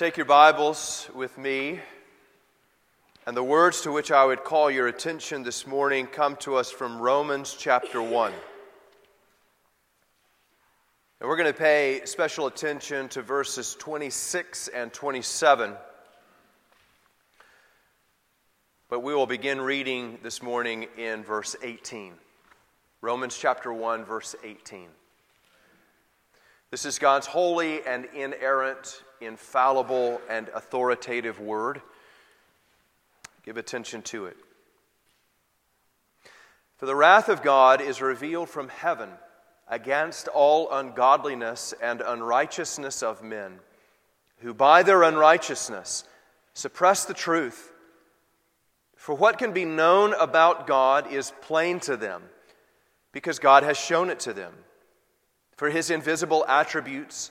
Take your Bibles with me, and the words to which I would call your attention this morning come to us from Romans chapter 1. And we're going to pay special attention to verses 26 and 27. But we will begin reading this morning in verse 18. Romans chapter 1, verse 18. This is God's holy and inerrant, infallible, and authoritative word. Give attention to it. For the wrath of God is revealed from heaven against all ungodliness and unrighteousness of men, who by their unrighteousness suppress the truth. For what can be known about God is plain to them, because God has shown it to them. For his invisible attributes,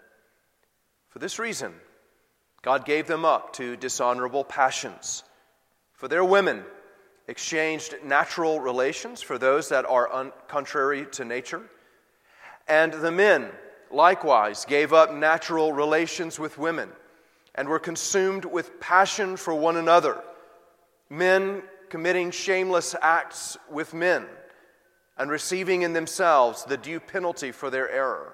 For this reason, God gave them up to dishonorable passions. For their women exchanged natural relations for those that are un- contrary to nature. And the men likewise gave up natural relations with women and were consumed with passion for one another, men committing shameless acts with men and receiving in themselves the due penalty for their error.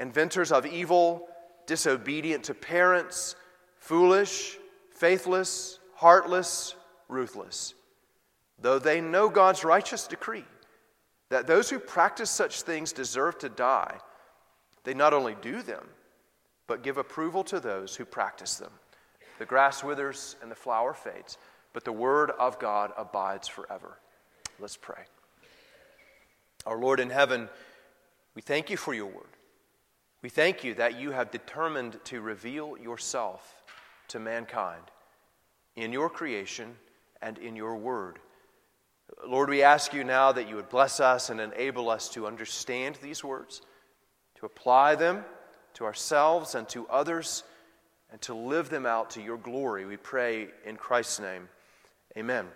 inventors of evil, disobedient to parents, foolish, faithless, heartless, ruthless. Though they know God's righteous decree that those who practice such things deserve to die, they not only do them, but give approval to those who practice them. The grass withers and the flower fades, but the word of God abides forever. Let's pray. Our Lord in heaven, we thank you for your word. We thank you that you have determined to reveal yourself to mankind in your creation and in your word. Lord, we ask you now that you would bless us and enable us to understand these words, to apply them to ourselves and to others, and to live them out to your glory. We pray in Christ's name. Amen.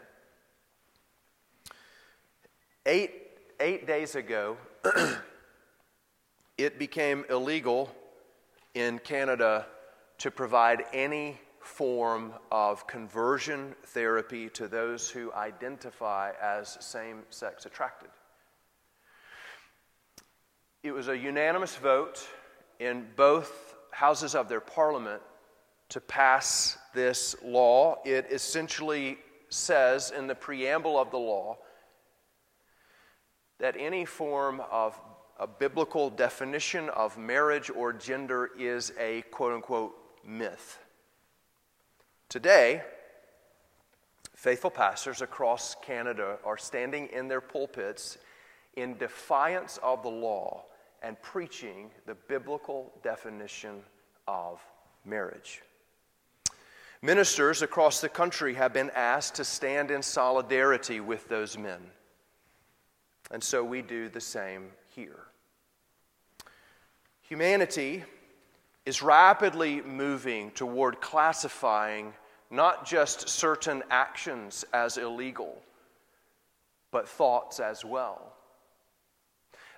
Eight, eight days ago, it became illegal in Canada to provide any form of conversion therapy to those who identify as same sex attracted. It was a unanimous vote in both houses of their parliament to pass this law. It essentially says in the preamble of the law that any form of a biblical definition of marriage or gender is a quote unquote myth. Today, faithful pastors across Canada are standing in their pulpits in defiance of the law and preaching the biblical definition of marriage. Ministers across the country have been asked to stand in solidarity with those men. And so we do the same here. Humanity is rapidly moving toward classifying not just certain actions as illegal, but thoughts as well.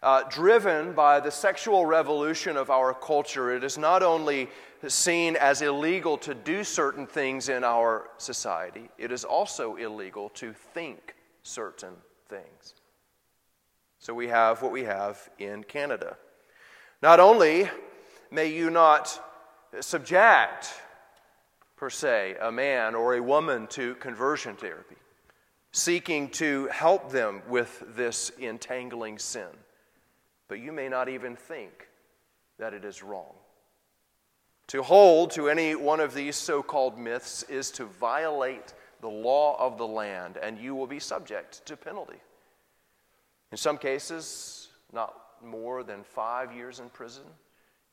Uh, driven by the sexual revolution of our culture, it is not only seen as illegal to do certain things in our society, it is also illegal to think certain things. So we have what we have in Canada. Not only may you not subject, per se, a man or a woman to conversion therapy, seeking to help them with this entangling sin, but you may not even think that it is wrong. To hold to any one of these so called myths is to violate the law of the land, and you will be subject to penalty. In some cases, not more than five years in prison,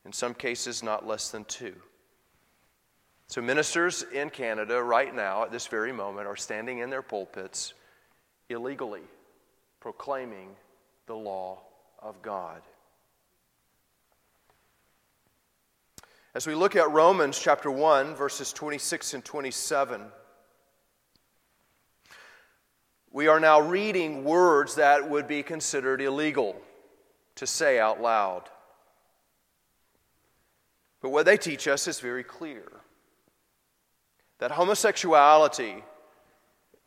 in some cases, not less than two. So, ministers in Canada right now, at this very moment, are standing in their pulpits illegally proclaiming the law of God. As we look at Romans chapter 1, verses 26 and 27, we are now reading words that would be considered illegal to say out loud. But what they teach us is very clear that homosexuality,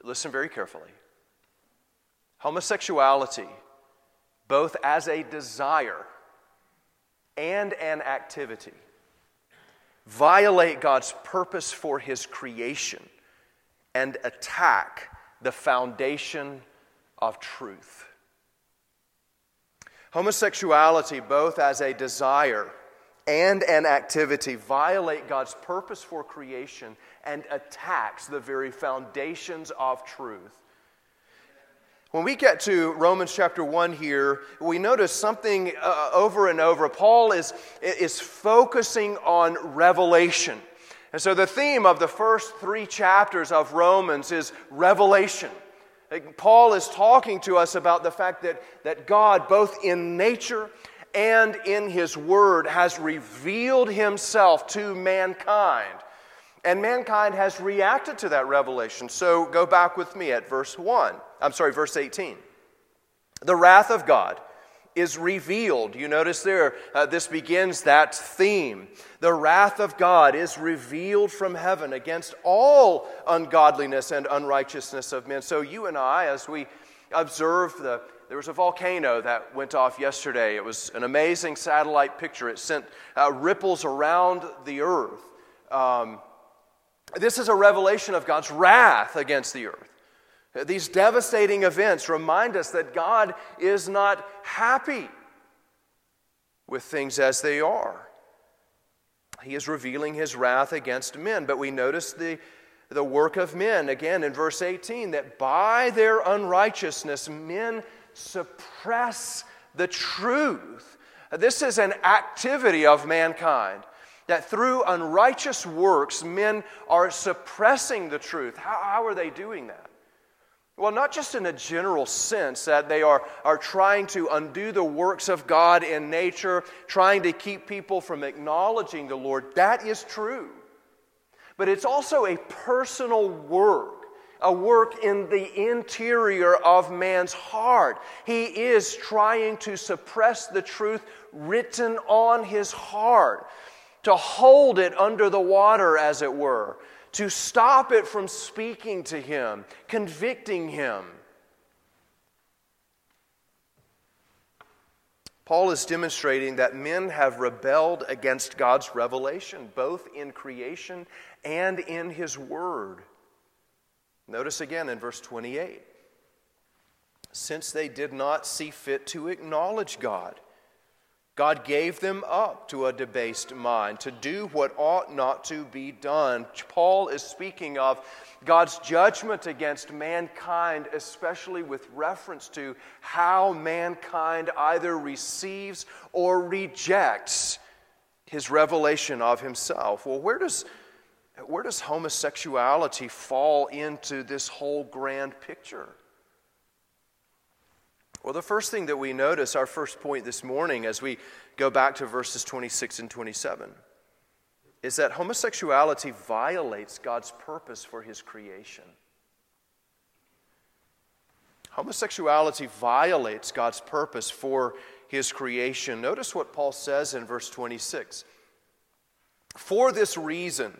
listen very carefully, homosexuality, both as a desire and an activity, violate God's purpose for his creation and attack the foundation of truth. Homosexuality, both as a desire and an activity, violate God's purpose for creation and attacks the very foundations of truth. When we get to Romans chapter 1 here, we notice something uh, over and over. Paul is, is focusing on revelation. And so the theme of the first three chapters of Romans is revelation. Paul is talking to us about the fact that, that God, both in nature and in his word, has revealed himself to mankind. And mankind has reacted to that revelation. So go back with me at verse 1. I'm sorry, verse 18. The wrath of God is revealed. You notice there, uh, this begins that theme. The wrath of God is revealed from heaven against all ungodliness and unrighteousness of men. So, you and I, as we observe the there was a volcano that went off yesterday. It was an amazing satellite picture. It sent uh, ripples around the earth. Um, this is a revelation of God's wrath against the earth. These devastating events remind us that God is not happy with things as they are. He is revealing his wrath against men, but we notice the, the work of men again in verse 18 that by their unrighteousness men suppress the truth. This is an activity of mankind that through unrighteous works men are suppressing the truth. How, how are they doing that? Well, not just in a general sense that they are, are trying to undo the works of God in nature, trying to keep people from acknowledging the Lord. That is true. But it's also a personal work, a work in the interior of man's heart. He is trying to suppress the truth written on his heart, to hold it under the water, as it were to stop it from speaking to him, convicting him. Paul is demonstrating that men have rebelled against God's revelation, both in creation and in his word. Notice again in verse 28 since they did not see fit to acknowledge God God gave them up to a debased mind to do what ought not to be done. Paul is speaking of God's judgment against mankind, especially with reference to how mankind either receives or rejects his revelation of himself. Well, where does, where does homosexuality fall into this whole grand picture? Well, the first thing that we notice, our first point this morning, as we go back to verses 26 and 27, is that homosexuality violates God's purpose for his creation. Homosexuality violates God's purpose for his creation. Notice what Paul says in verse 26. For this reason,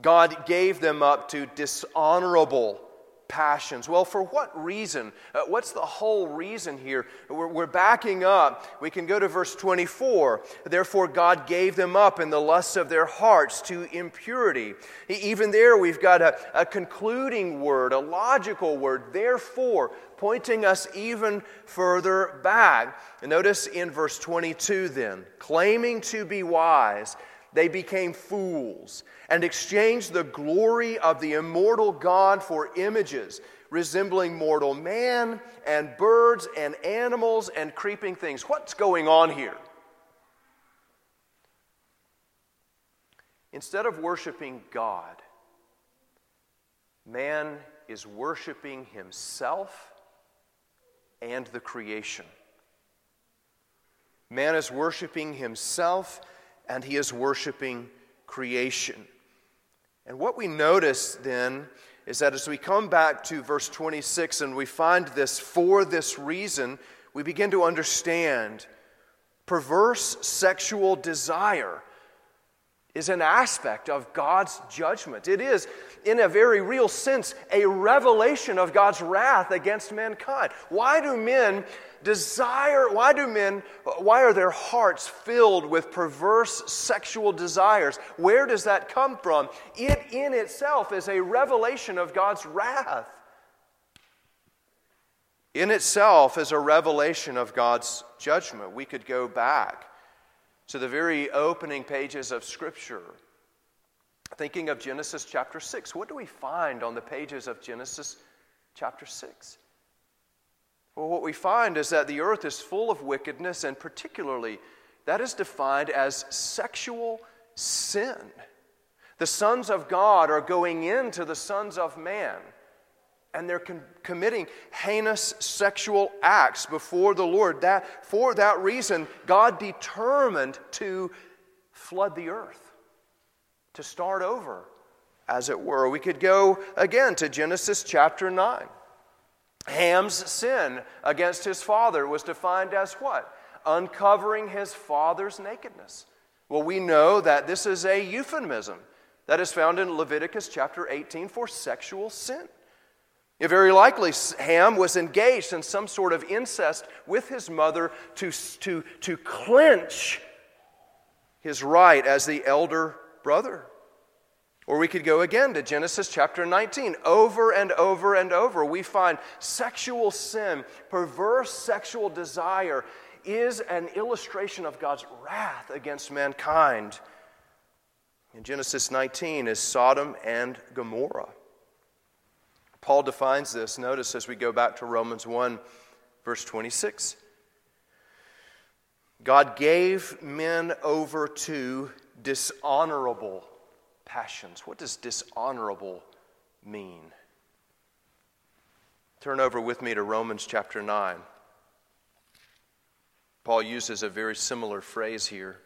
God gave them up to dishonorable passions. Well, for what reason? Uh, what's the whole reason here? We're, we're, backing up. We can go to verse 24. Therefore, God gave them up in the lusts of their hearts to impurity. Even there, we've got a, a concluding word, a logical word, therefore, pointing us even further back. notice in verse 22 then, claiming to be wise, they became fools and exchanged the glory of the immortal God for images resembling mortal man and birds and animals and creeping things. What's going on here? Instead of worshiping God, man is worshiping himself and the creation. Man is worshiping himself and he is worshiping creation. And what we notice then is that as we come back to verse 26 and we find this for this reason, we begin to understand perverse sexual desire is an aspect of God's judgment. It is, in a very real sense, a revelation of God's wrath against mankind. Why do men desire, why do men, why are their hearts filled with perverse sexual desires? Where does that come from? It in itself is a revelation of God's wrath. In itself is a revelation of God's judgment. We could go back to the very opening pages of Scripture. Thinking of Genesis chapter 6, what do we find on the pages of Genesis chapter 6? Well, what we find is that the earth is full of wickedness, and particularly that is defined as sexual sin. The sons of God are going into the sons of man and they're com- committing heinous sexual acts before the Lord. That, for that reason, God determined to flood the earth, to start over, as it were. We could go again to Genesis chapter 9. Ham's sin against his father was defined as what? Uncovering his father's nakedness. Well, we know that this is a euphemism that is found in Leviticus chapter 18 for sexual sin. Very likely, Ham was engaged in some sort of incest with his mother to, to, to clinch his right as the elder brother. Or we could go again to Genesis chapter 19. Over and over and over, we find sexual sin, perverse sexual desire, is an illustration of God's wrath against mankind. In Genesis 19 is Sodom and Gomorrah. Paul defines this, notice as we go back to Romans 1, verse 26. God gave men over to dishonorable passions. What does dishonorable mean? Turn over with me to Romans chapter 9. Paul uses a very similar phrase here.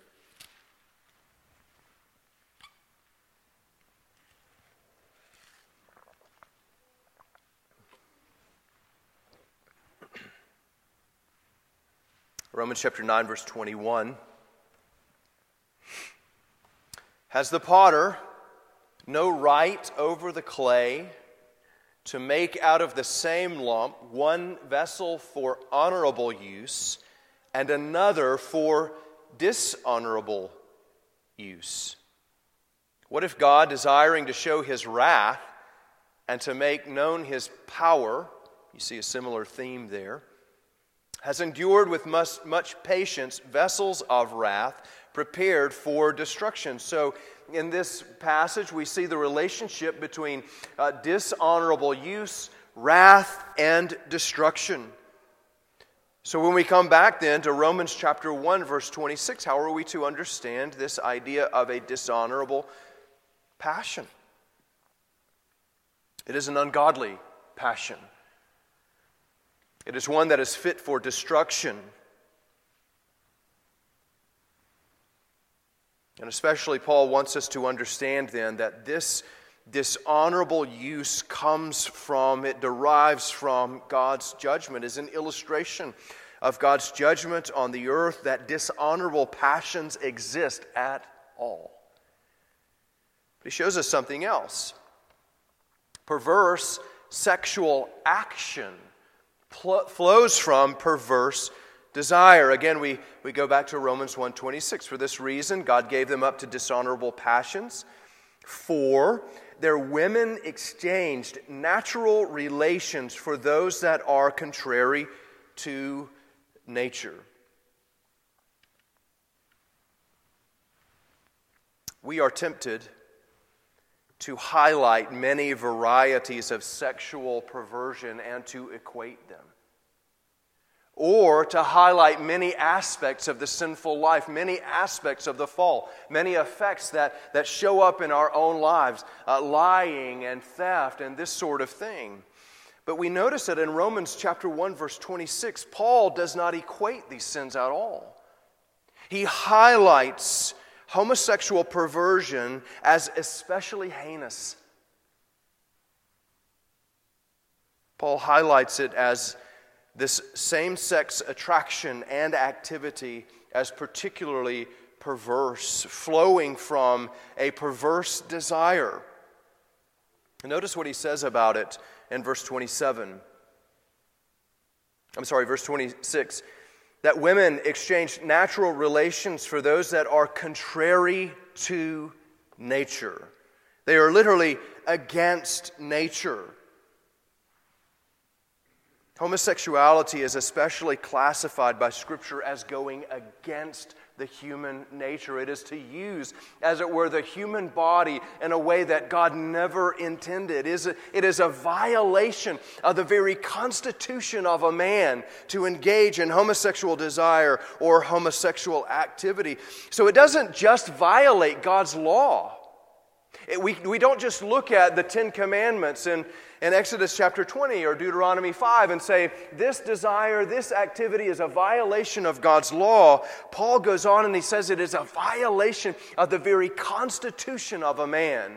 Romans chapter 9, verse 21. Has the potter no right over the clay to make out of the same lump one vessel for honorable use and another for dishonorable use? What if God, desiring to show his wrath and to make known his power, you see a similar theme there, has endured with much, patience vessels of wrath prepared for destruction. So, in this passage, we see the relationship between uh, dishonorable use, wrath, and destruction. So, when we come back then to Romans chapter 1, verse 26, how are we to understand this idea of a dishonorable passion? It is an ungodly passion. It is one that is fit for destruction. And especially, Paul wants us to understand then that this dishonorable use comes from, it derives from God's judgment, is an illustration of God's judgment on the earth that dishonorable passions exist at all. But he shows us something else. Perverse sexual action pl- flows from perverse desire. Again, we, we go back to Romans 1:26. For this reason, God gave them up to dishonorable passions. For their women exchanged natural relations for those that are contrary to nature. We are tempted to highlight many varieties of sexual perversion and to equate them. Or to highlight many aspects of the sinful life, many aspects of the fall, many effects that, that show up in our own lives, uh, lying and theft and this sort of thing. But we notice that in Romans chapter 1 verse 26, Paul does not equate these sins at all. He highlights homosexual perversion as especially heinous. Paul highlights it as this same sex attraction and activity as particularly perverse, flowing from a perverse desire. Notice what he says about it in verse 27. I'm sorry, verse 26 that women exchange natural relations for those that are contrary to nature. They are literally against nature. Homosexuality is especially classified by Scripture as going against the human nature. It is to use, as it were, the human body in a way that God never intended. It is a, it is a violation of the very constitution of a man to engage in homosexual desire or homosexual activity. So it doesn't just violate God's law. We, we don't just look at the Ten Commandments and, in Exodus chapter 20 or Deuteronomy 5 and say, this desire, this activity is a violation of God's law, Paul goes on and he says it is a violation of the very constitution of a man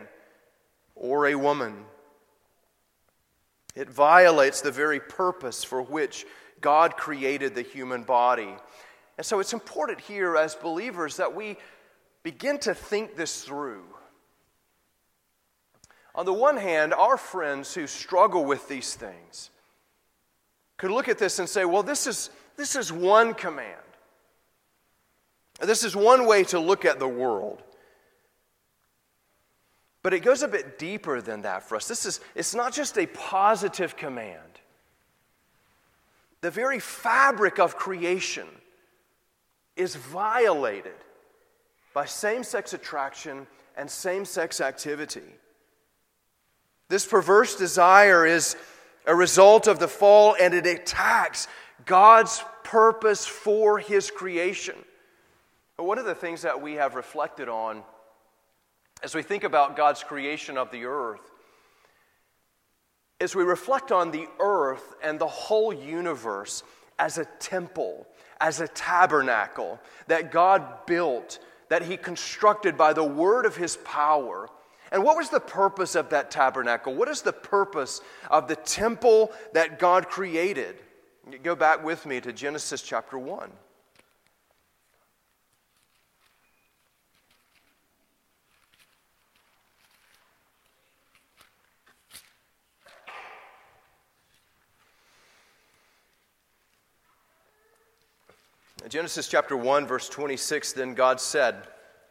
or a woman. It violates the very purpose for which God created the human body. And so it's important here as believers that we begin to think this through. On the one hand, our friends who struggle with these things could look at this and say, well, this is, this is one command. This is one way to look at the world. But it goes a bit deeper than that for us. This is, it's not just a positive command. The very fabric of creation is violated by same sex attraction and same sex activity. This perverse desire is a result of the fall and it attacks God's purpose for his creation. But one of the things that we have reflected on as we think about God's creation of the earth is we reflect on the earth and the whole universe as a temple, as a tabernacle that God built, that He constructed by the word of His power and what was the purpose of that tabernacle? What is the purpose of the temple that God created? Go back with me to Genesis chapter 1. Genesis chapter 1, verse 26 Then God said,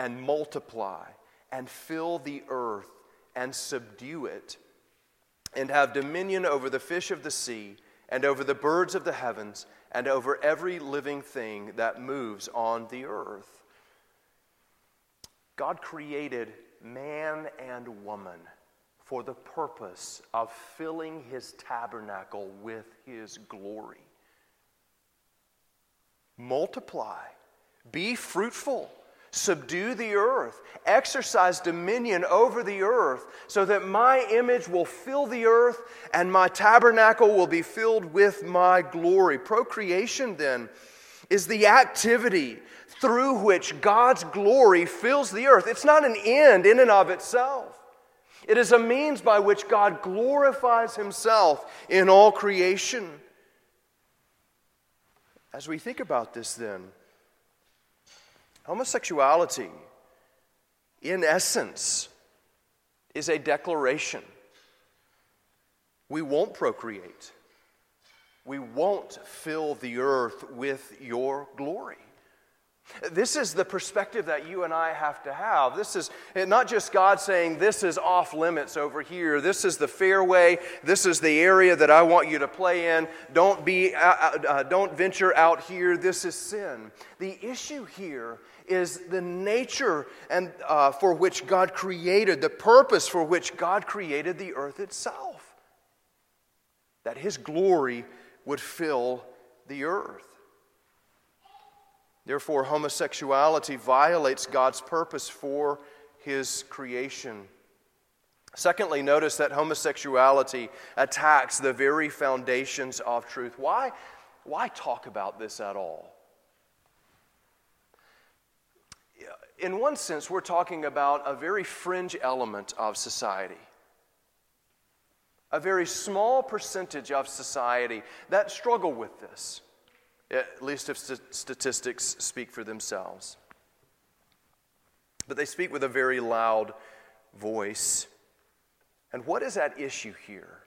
and multiply and fill the earth and subdue it and have dominion over the fish of the sea and over the birds of the heavens and over every living thing that moves on the earth. God created man and woman for the purpose of filling his tabernacle with his glory. Multiply, be fruitful subdue the earth, exercise dominion over the earth, so that my image will fill the earth and my tabernacle will be filled with my glory. Procreation, then, is the activity through which God's glory fills the earth. It's not an end in and of itself. It is a means by which God glorifies Himself in all creation. As we think about this, then, Homosexuality, in essence, is a declaration. We won't procreate. We won't fill the earth with your glory. This is the perspective that you and I have to have. This is not just God saying, This is off limits over here. This is the fairway. This is the area that I want you to play in. Don't, be, uh, uh, uh don't venture out here. This is sin. The issue here is the nature and, uh, for which God created, the purpose for which God created the earth itself. That His glory would fill the earth. Therefore, homosexuality violates God's purpose for His creation. Secondly, notice that homosexuality attacks the very foundations of truth. Why, why talk about this at all? in one sense, we're talking about a very fringe element of society. A very small percentage of society that struggle with this, at least if st- statistics speak for themselves. But they speak with a very loud voice. And what is at issue here?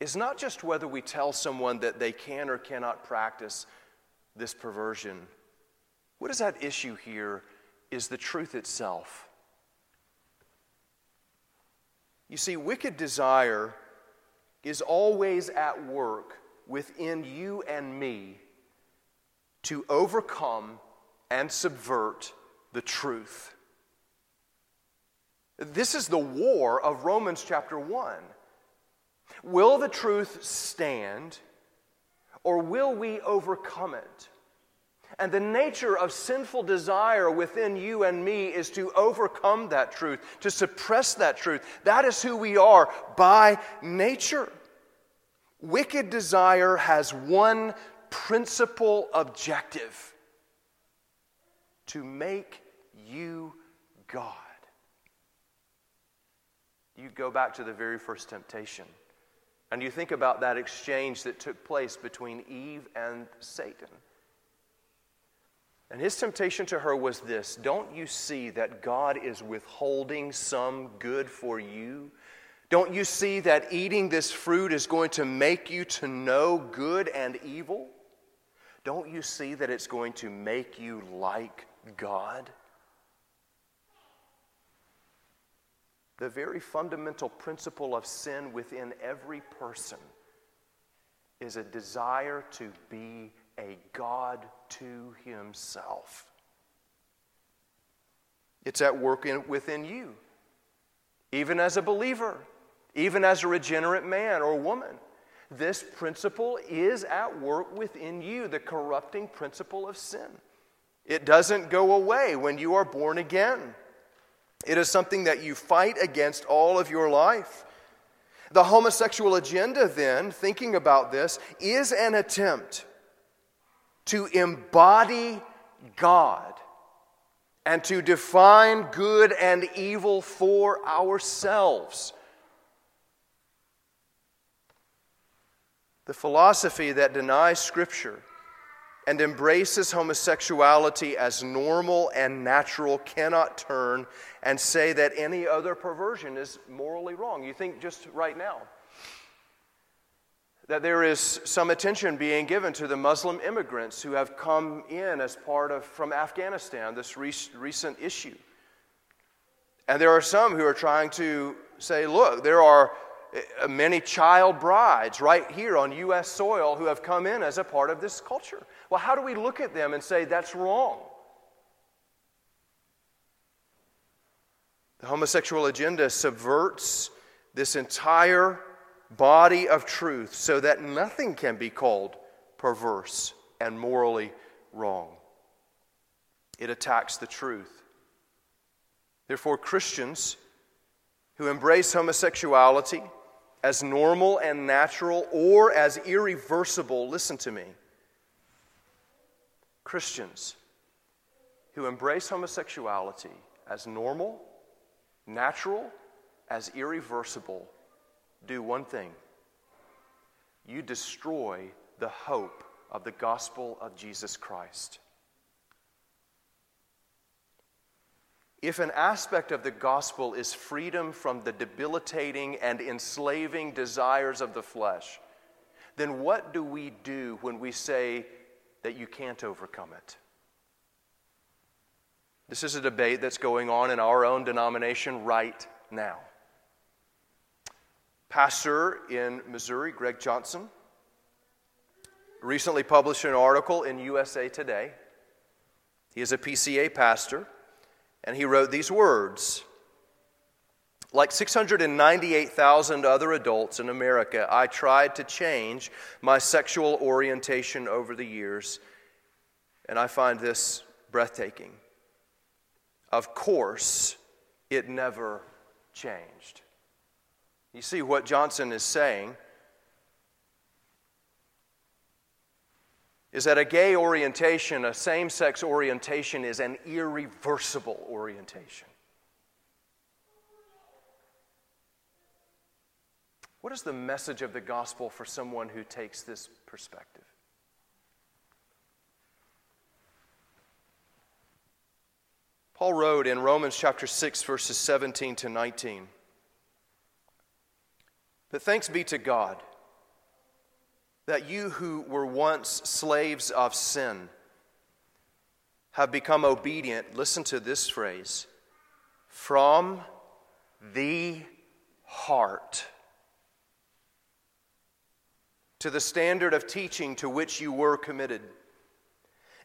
Is not just whether we tell someone that they can or cannot practice this perversion. What is at issue here is the truth itself. You see, wicked desire is always at work within you and me to overcome and subvert the truth. This is the war of Romans chapter 1. Will the truth stand or will we overcome it? And the nature of sinful desire within you and me is to overcome that truth, to suppress that truth. That is who we are by nature. Wicked desire has one principal objective to make you God. You go back to the very first temptation, and you think about that exchange that took place between Eve and Satan. And his temptation to her was this Don't you see that God is withholding some good for you? Don't you see that eating this fruit is going to make you to know good and evil? Don't you see that it's going to make you like God? The very fundamental principle of sin within every person is a desire to be a God to himself. It's at work in, within you, even as a believer, even as a regenerate man or woman. This principle is at work within you, the corrupting principle of sin. It doesn't go away when you are born again. It is something that you fight against all of your life. The homosexual agenda, then, thinking about this, is an attempt to embody God and to define good and evil for ourselves. The philosophy that denies Scripture and embraces homosexuality as normal and natural cannot turn and say that any other perversion is morally wrong. You think just right now that there is some attention being given to the Muslim immigrants who have come in as part of from Afghanistan, this re- recent issue. And there are some who are trying to say, look, there are Uh, many child brides right here on U.S. soil who have come in as a part of this culture. Well, how do we look at them and say that's wrong? The homosexual agenda subverts this entire body of truth so that nothing can be called perverse and morally wrong. It attacks the truth. Therefore, Christians who embrace homosexuality as normal and natural or as irreversible, listen to me. Christians who embrace homosexuality as normal, natural, as irreversible, do one thing you destroy the hope of the gospel of Jesus Christ. If an aspect of the gospel is freedom from the debilitating and enslaving desires of the flesh, then what do we do when we say that you can't overcome it? This is a debate that's going on in our own denomination right now. Pastor in Missouri, Greg Johnson, recently published an article in USA Today. He is a PCA pastor and he wrote these words Like 698,000 other adults in America, I tried to change my sexual orientation over the years, and I find this breathtaking. Of course, it never changed. You see what Johnson is saying is that a gay orientation, a same sex orientation, is an irreversible orientation. What is the message of the gospel for someone who takes this perspective? Paul wrote in Romans chapter 6, verses 17 to 19. But thanks be to God that you who were once slaves of sin have become obedient, listen to this phrase, from the heart to the standard of teaching to which you were committed.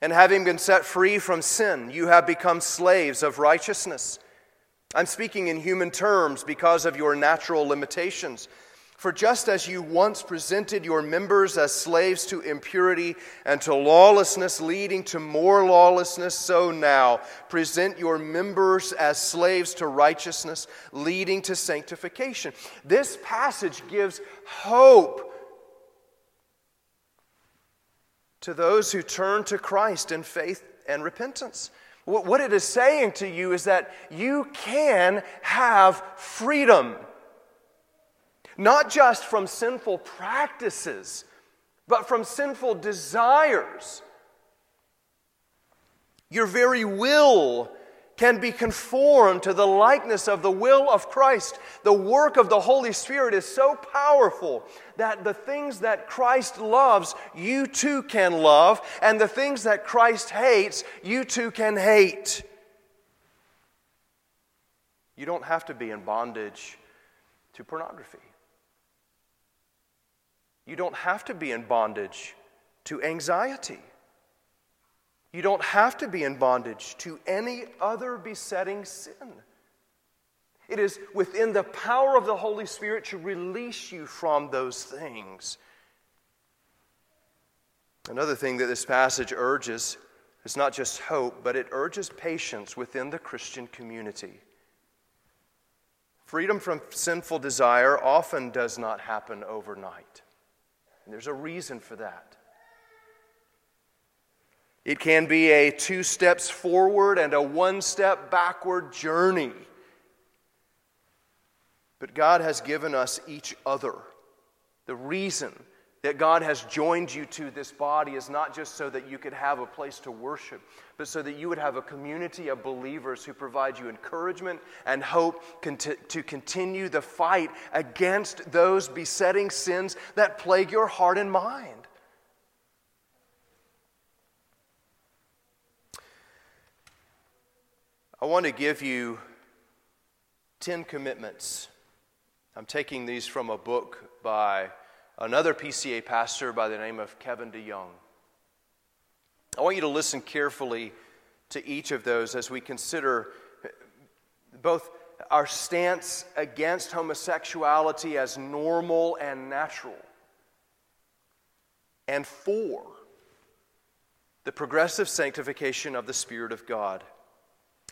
And having been set free from sin, you have become slaves of righteousness. I'm speaking in human terms because of your natural limitations. For just as you once presented your members as slaves to impurity and to lawlessness, leading to more lawlessness, so now present your members as slaves to righteousness, leading to sanctification. This passage gives hope to those who turn to Christ in faith and repentance. What it is saying to you is that you can have freedom not just from sinful practices, but from sinful desires. Your very will can be conformed to the likeness of the will of Christ. The work of the Holy Spirit is so powerful that the things that Christ loves, you too can love, and the things that Christ hates, you too can hate. You don't have to be in bondage to pornography. You don't have to be in bondage to anxiety. You don't have to be in bondage to any other besetting sin. It is within the power of the Holy Spirit to release you from those things. Another thing that this passage urges is not just hope, but it urges patience within the Christian community. Freedom from sinful desire often does not happen overnight. And there's a reason for that. It can be a two steps forward and a one step backward journey. But God has given us each other. The reason that God has joined you to this body is not just so that you could have a place to worship, but so that you would have a community of believers who provide you encouragement and hope to continue the fight against those besetting sins that plague your heart and mind. I want to give you 10 commitments. I'm taking these from a book by another PCA pastor by the name of Kevin DeYoung. I want you to listen carefully to each of those as we consider both our stance against homosexuality as normal and natural. And for, the progressive sanctification of the Spirit of God.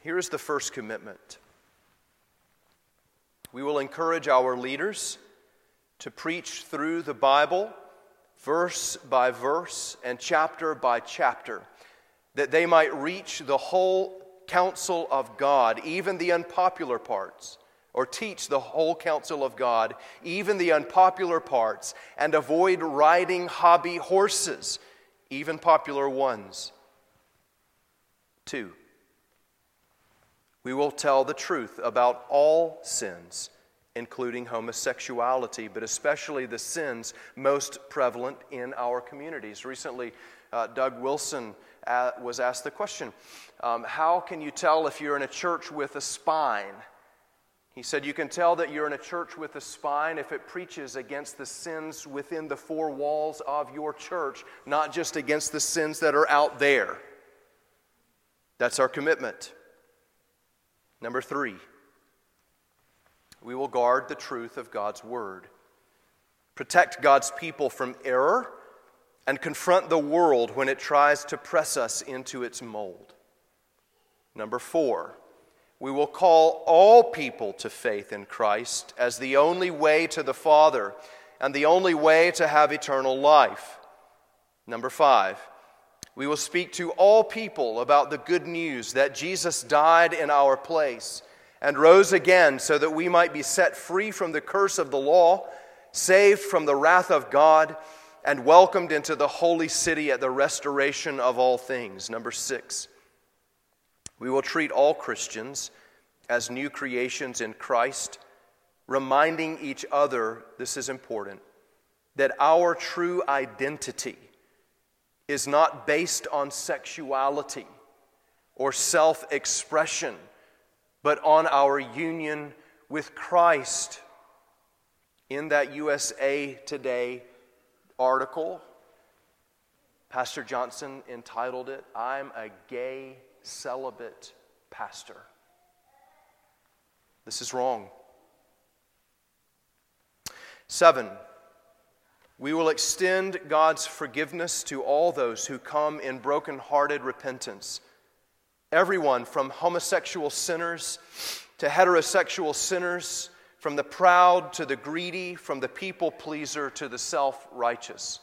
Here is the first commitment we will encourage our leaders to preach through the Bible, verse by verse and chapter by chapter, that they might reach the whole counsel of God, even the unpopular parts, or teach the whole counsel of God, even the unpopular parts, and avoid riding hobby horses, even popular ones. Two, we will tell the truth about all sins, including homosexuality, but especially the sins most prevalent in our communities. Recently, uh, Doug Wilson uh, was asked the question um, How can you tell if you're in a church with a spine? He said, You can tell that you're in a church with a spine if it preaches against the sins within the four walls of your church, not just against the sins that are out there. That's our commitment. Number three, we will guard the truth of God's word, protect God's people from error, and confront the world when it tries to press us into its mold. Number four, we will call all people to faith in Christ as the only way to the Father and the only way to have eternal life. Number five, we will speak to all people about the good news that Jesus died in our place and rose again so that we might be set free from the curse of the law, saved from the wrath of God, and welcomed into the holy city at the restoration of all things. Number six, we will treat all Christians as new creations in Christ, reminding each other, this is important, that our true identity is not based on sexuality or self expression, but on our union with Christ. In that USA Today article, Pastor Johnson entitled it, I'm a Gay celibate pastor. This is wrong. Seven, we will extend God's forgiveness to all those who come in broken-hearted repentance. Everyone from homosexual sinners to heterosexual sinners, from the proud to the greedy, from the people pleaser to the self righteous.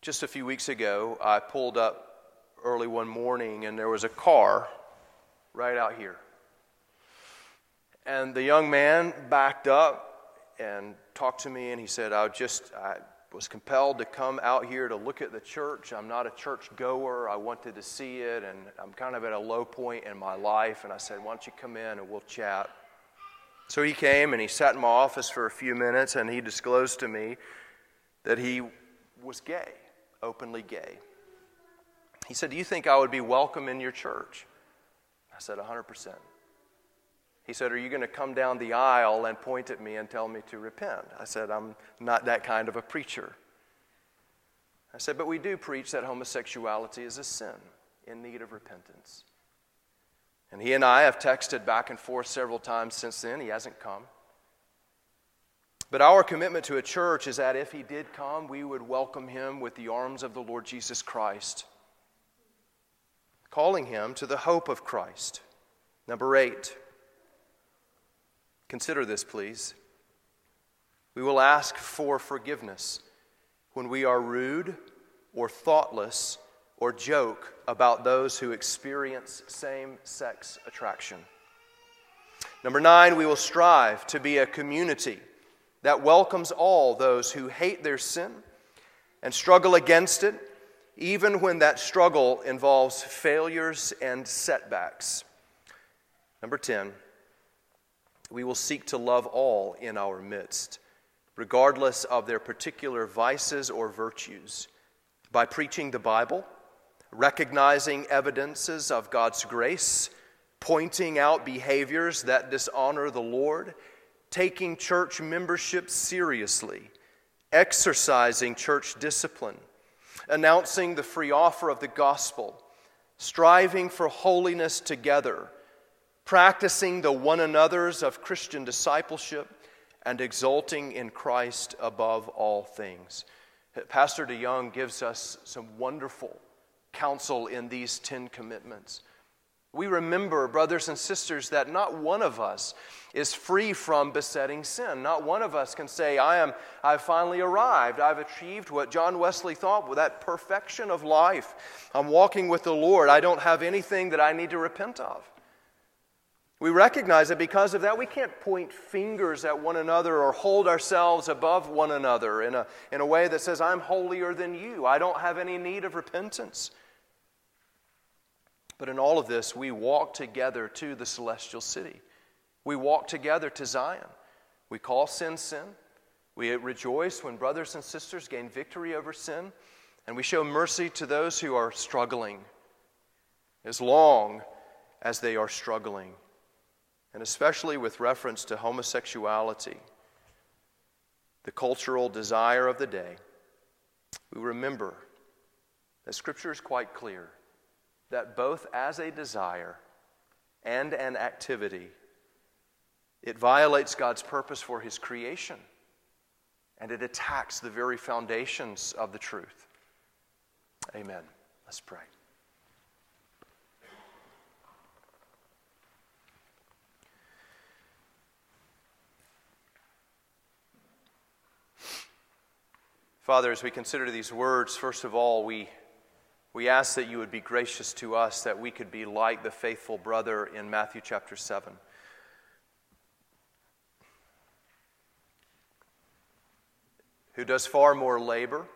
Just a few weeks ago, I pulled up early one morning and there was a car right out here. And the young man backed up and talked to me and he said, I just I was compelled to come out here to look at the church. I'm not a church goer. I wanted to see it and I'm kind of at a low point in my life. And I said, Why don't you come in and we'll chat? So he came and he sat in my office for a few minutes and he disclosed to me that he was gay openly gay. He said, Do you think I would be welcome in your church? I said, 100%. He said, Are you going to come down the aisle and point at me and tell me to repent? I said, I'm not that kind of a preacher. I said, But we do preach that homosexuality is a sin in need of repentance. And he and I have texted back and forth several times since then. He hasn't come. But our commitment to a church is that if he did come, we would welcome him with the arms of the Lord Jesus Christ, calling him to the hope of Christ. Number eight, consider this, please. We will ask for forgiveness when we are rude or thoughtless or joke about those who experience same sex attraction. Number nine, we will strive to be a community that welcomes all those who hate their sin and struggle against it, even when that struggle involves failures and setbacks. Number 10, we will seek to love all in our midst, regardless of their particular vices or virtues, by preaching the Bible, recognizing evidences of God's grace, pointing out behaviors that dishonor the Lord taking church membership seriously, exercising church discipline, announcing the free offer of the gospel, striving for holiness together, practicing the one another's of Christian discipleship, and exulting in Christ above all things. Pastor DeYoung gives us some wonderful counsel in these Ten Commitments. We remember, brothers and sisters, that not one of us is free from besetting sin. Not one of us can say, I am, I've finally arrived. I've achieved what John Wesley thought with that perfection of life. I'm walking with the Lord. I don't have anything that I need to repent of. We recognize that because of that, we can't point fingers at one another or hold ourselves above one another in a, in a way that says, I'm holier than you. I don't have any need of repentance. But in all of this, we walk together to the celestial city. We walk together to Zion. We call sin sin. We rejoice when brothers and sisters gain victory over sin. And we show mercy to those who are struggling as long as they are struggling. And especially with reference to homosexuality, the cultural desire of the day, we remember that Scripture is quite clear that both as a desire and an activity, it violates God's purpose for His creation and it attacks the very foundations of the truth. Amen. Let's pray. Father, as we consider these words, first of all, we we ask that you would be gracious to us, that we could be like the faithful brother in Matthew chapter 7. Who does far more labor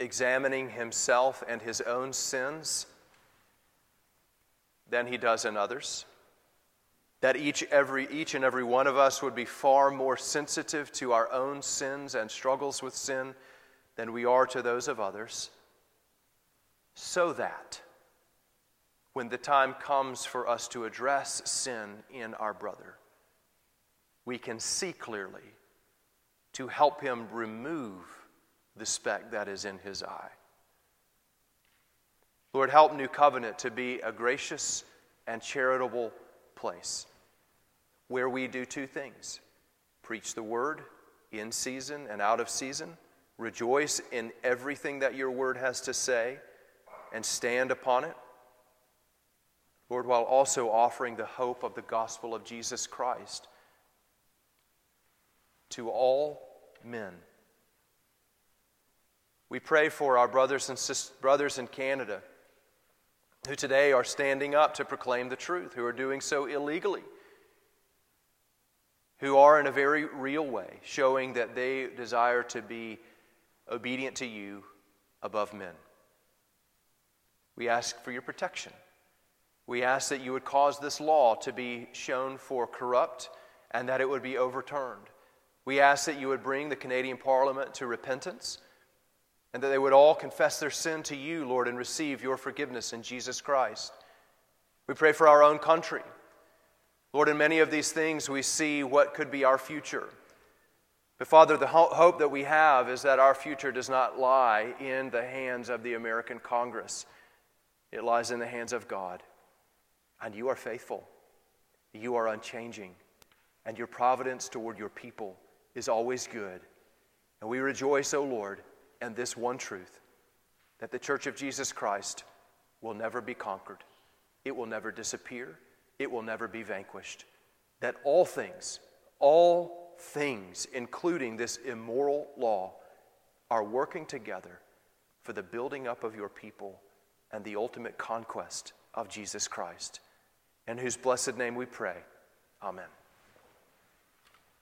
examining himself and his own sins than he does in others. That each, every, each and every one of us would be far more sensitive to our own sins and struggles with sin than we are to those of others so that when the time comes for us to address sin in our brother, we can see clearly to help him remove the speck that is in his eye. Lord, help New Covenant to be a gracious and charitable place where we do two things preach the word in season and out of season, rejoice in everything that your word has to say and stand upon it. Lord, while also offering the hope of the gospel of Jesus Christ to all men. We pray for our brothers and sisters, brothers in Canada who today are standing up to proclaim the truth, who are doing so illegally, who are in a very real way showing that they desire to be obedient to you above men. We ask for your protection. We ask that you would cause this law to be shown for corrupt and that it would be overturned. We ask that you would bring the Canadian Parliament to repentance and that they would all confess their sin to you, Lord, and receive your forgiveness in Jesus Christ. We pray for our own country. Lord, in many of these things, we see what could be our future. But Father, the hope that we have is that our future does not lie in the hands of the American Congress. It lies in the hands of God. And you are faithful, you are unchanging, and your providence toward your people is always good. And we rejoice, O Lord, in this one truth that the church of Jesus Christ will never be conquered, it will never disappear, it will never be vanquished. That all things, all things, including this immoral law, are working together for the building up of your people and the ultimate conquest of Jesus Christ, in whose blessed name we pray. Amen.